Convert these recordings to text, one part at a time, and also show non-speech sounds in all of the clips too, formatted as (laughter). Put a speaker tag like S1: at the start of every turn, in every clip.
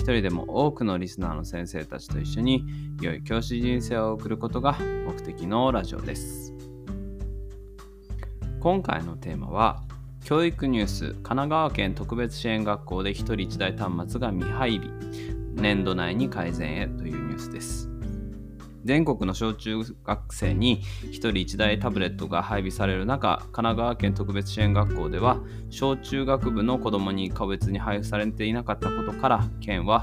S1: 一人でも多くのリスナーの先生たちと一緒に良い教師人生を送ることが目的のラジオです。今回のテーマは教育ニュース神奈川県特別支援学校で1人1台端末が未配備年度内に改善へというニュースです。全国の小中学生に1人1台タブレットが配備される中神奈川県特別支援学校では小中学部の子どもに個別に配布されていなかったことから県は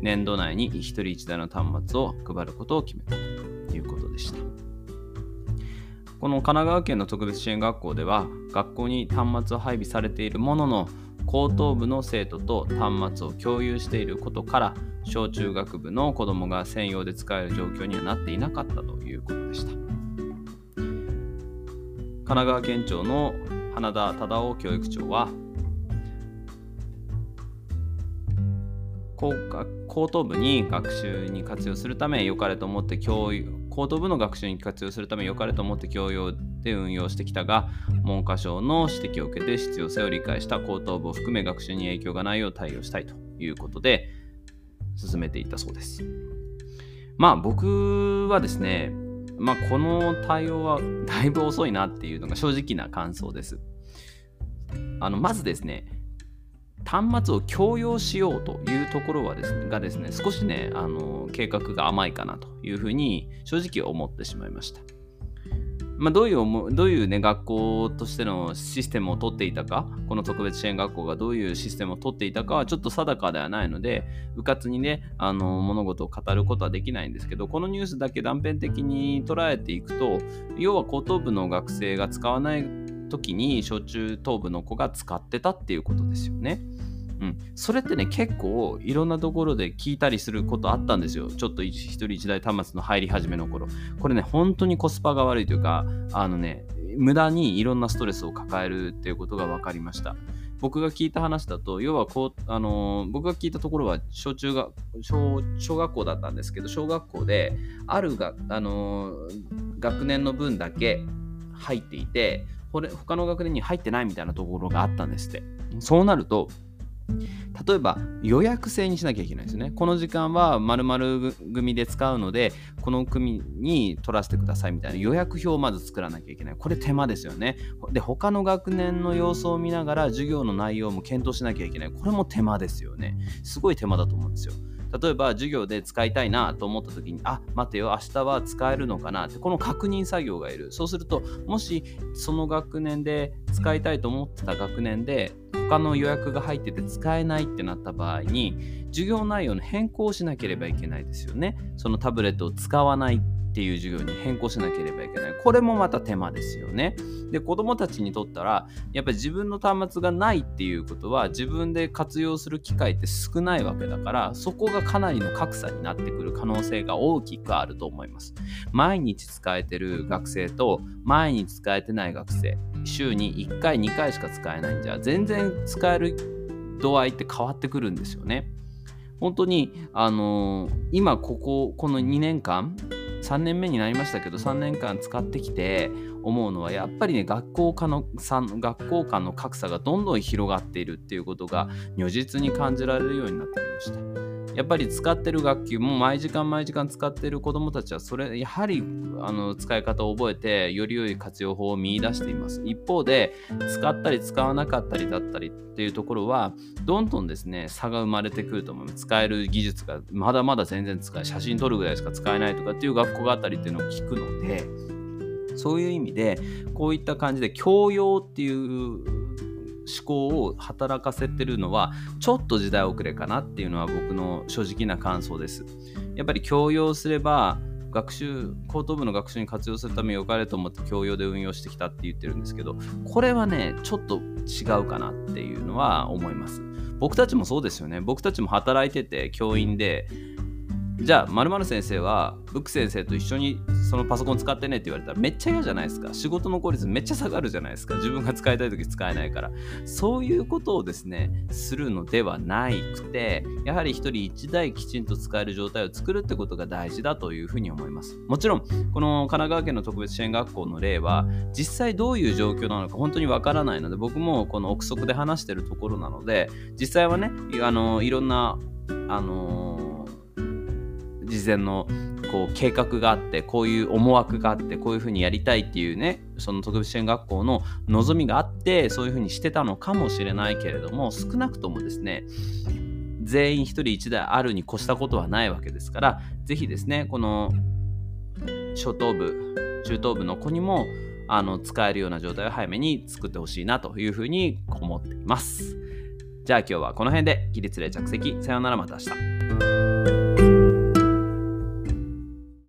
S1: 年度内に1人1台の端末を配ることを決めたということでした。この神奈川県の特別支援学校では学校に端末を配備されているものの高等部の生徒と端末を共有していることから小中学部の子どもが専用で使える状況にはなっていなかったということでした。神奈川県庁の花田忠夫教育長は高等部に学習に活用するため良かれと思って教育高等部の学習に活用するため良かれと思って教養で運用してきたが文科省の指摘を受けて必要性を理解した高等部を含め学習に影響がないよう対応したいということで進めていったそうです。まあ僕はですね、まあ、この対応は (laughs) だいぶ遅いなっていうのが正直な感想です。あのまずですね、端末を共用しようというところはですねがですね少しねあの計画が甘いかなというふうに正直思ってしまいました。まあ、どういう思どういう、ね、学校としてのシステムを取っていたか、この特別支援学校がどういうシステムを取っていたかはちょっと定かではないので、うかつにね、あの物事を語ることはできないんですけど、このニュースだけ断片的に捉えていくと、要は高等部の学生が使わない時に小中等部の子が使ってたっていうことですよね。うん、それってね結構いろんなところで聞いたりすることあったんですよ。ちょっと一人一台端末の入り始めの頃。これね本当にコスパが悪いというかあのね無駄にいろんなストレスを抱えるっていうことが分かりました。僕が聞いた話だと要はこう、あのー、僕が聞いたところは小中が小小学校だったんですけど小学校であるが、あのー、学年の分だけ入っていて他の学年に入ってないみたいなところがあったんですって。そうなると例えば予約制にしなきゃいけないですね。この時間は〇〇組で使うので、この組に取らせてくださいみたいな予約表をまず作らなきゃいけない。これ手間ですよね。で、他の学年の様子を見ながら授業の内容も検討しなきゃいけない。これも手間ですよね。すごい手間だと思うんですよ。例えば授業で使いたいなと思った時にあ待てよ明日は使えるのかなってこの確認作業がいる。そうするともしその学年で使いたいと思ってた学年で他の予約が入ってて使えないってなった場合に授業内容の変更をしなければいけないですよね。そのタブレットを使わない。っていう授業に変更しなければいけない。これもまた手間ですよね。で、子供たちにとったら、やっぱり自分の端末がないっていうことは、自分で活用する機会って少ないわけだから、そこがかなりの格差になってくる可能性が大きくあると思います。毎日使えてる学生と、毎日使えてない学生、週に1回、2回しか使えないんじゃ、全然使える度合いって変わってくるんですよね。本当に、あのー、今ここ、この2年間、3年目になりましたけど3年間使ってきて思うのはやっぱりね学校間の学校間の格差がどんどん広がっているっていうことが如実に感じられるようになってきました。やっぱり使ってる学級も毎時間毎時間使ってる子どもたちはそれやはりあの使い方を覚えてより良い活用法を見いだしています。一方で使ったり使わなかったりだったりっていうところはどんどんですね差が生まれてくると思います。使える技術がまだまだ全然使え写真撮るぐらいしか使えないとかっていう学校があったりっていうのを聞くのでそういう意味でこういった感じで教養っていう思考を働かせてるのはちょっと時代遅れかなっていうのは僕の正直な感想です。やっぱり強要すれば学習高等部の学習に活用するために良かれと思って教養で運用してきたって言ってるんですけどこれはねちょっと違うかなっていうのは思います僕たちもそうですよね僕たちも働いてて教員でじゃあ〇〇先生はブック先生と一緒にそのパソコン使ってねって言われたらめっちゃ嫌じゃないですか。仕事の効率めっちゃ下がるじゃないですか。自分が使いたい時使えないから。そういうことをですねするのではなくてやはり一人一台きちんと使える状態を作るってことが大事だというふうに思います。もちろんこの神奈川県の特別支援学校の例は実際どういう状況なのか本当にわからないので僕もこの憶測で話してるところなので実際はねあのいろんなあの事前のこう計画があってこういう思惑があってこういうふうにやりたいっていうねその特別支援学校の望みがあってそういうふうにしてたのかもしれないけれども少なくともですね全員1人1台あるに越したことはないわけですから是非ですねこの初等部中等部の子にもあの使えるような状態を早めに作ってほしいなというふうに思っています。じゃあ今日はこの辺で起立例着席さようならまた明日。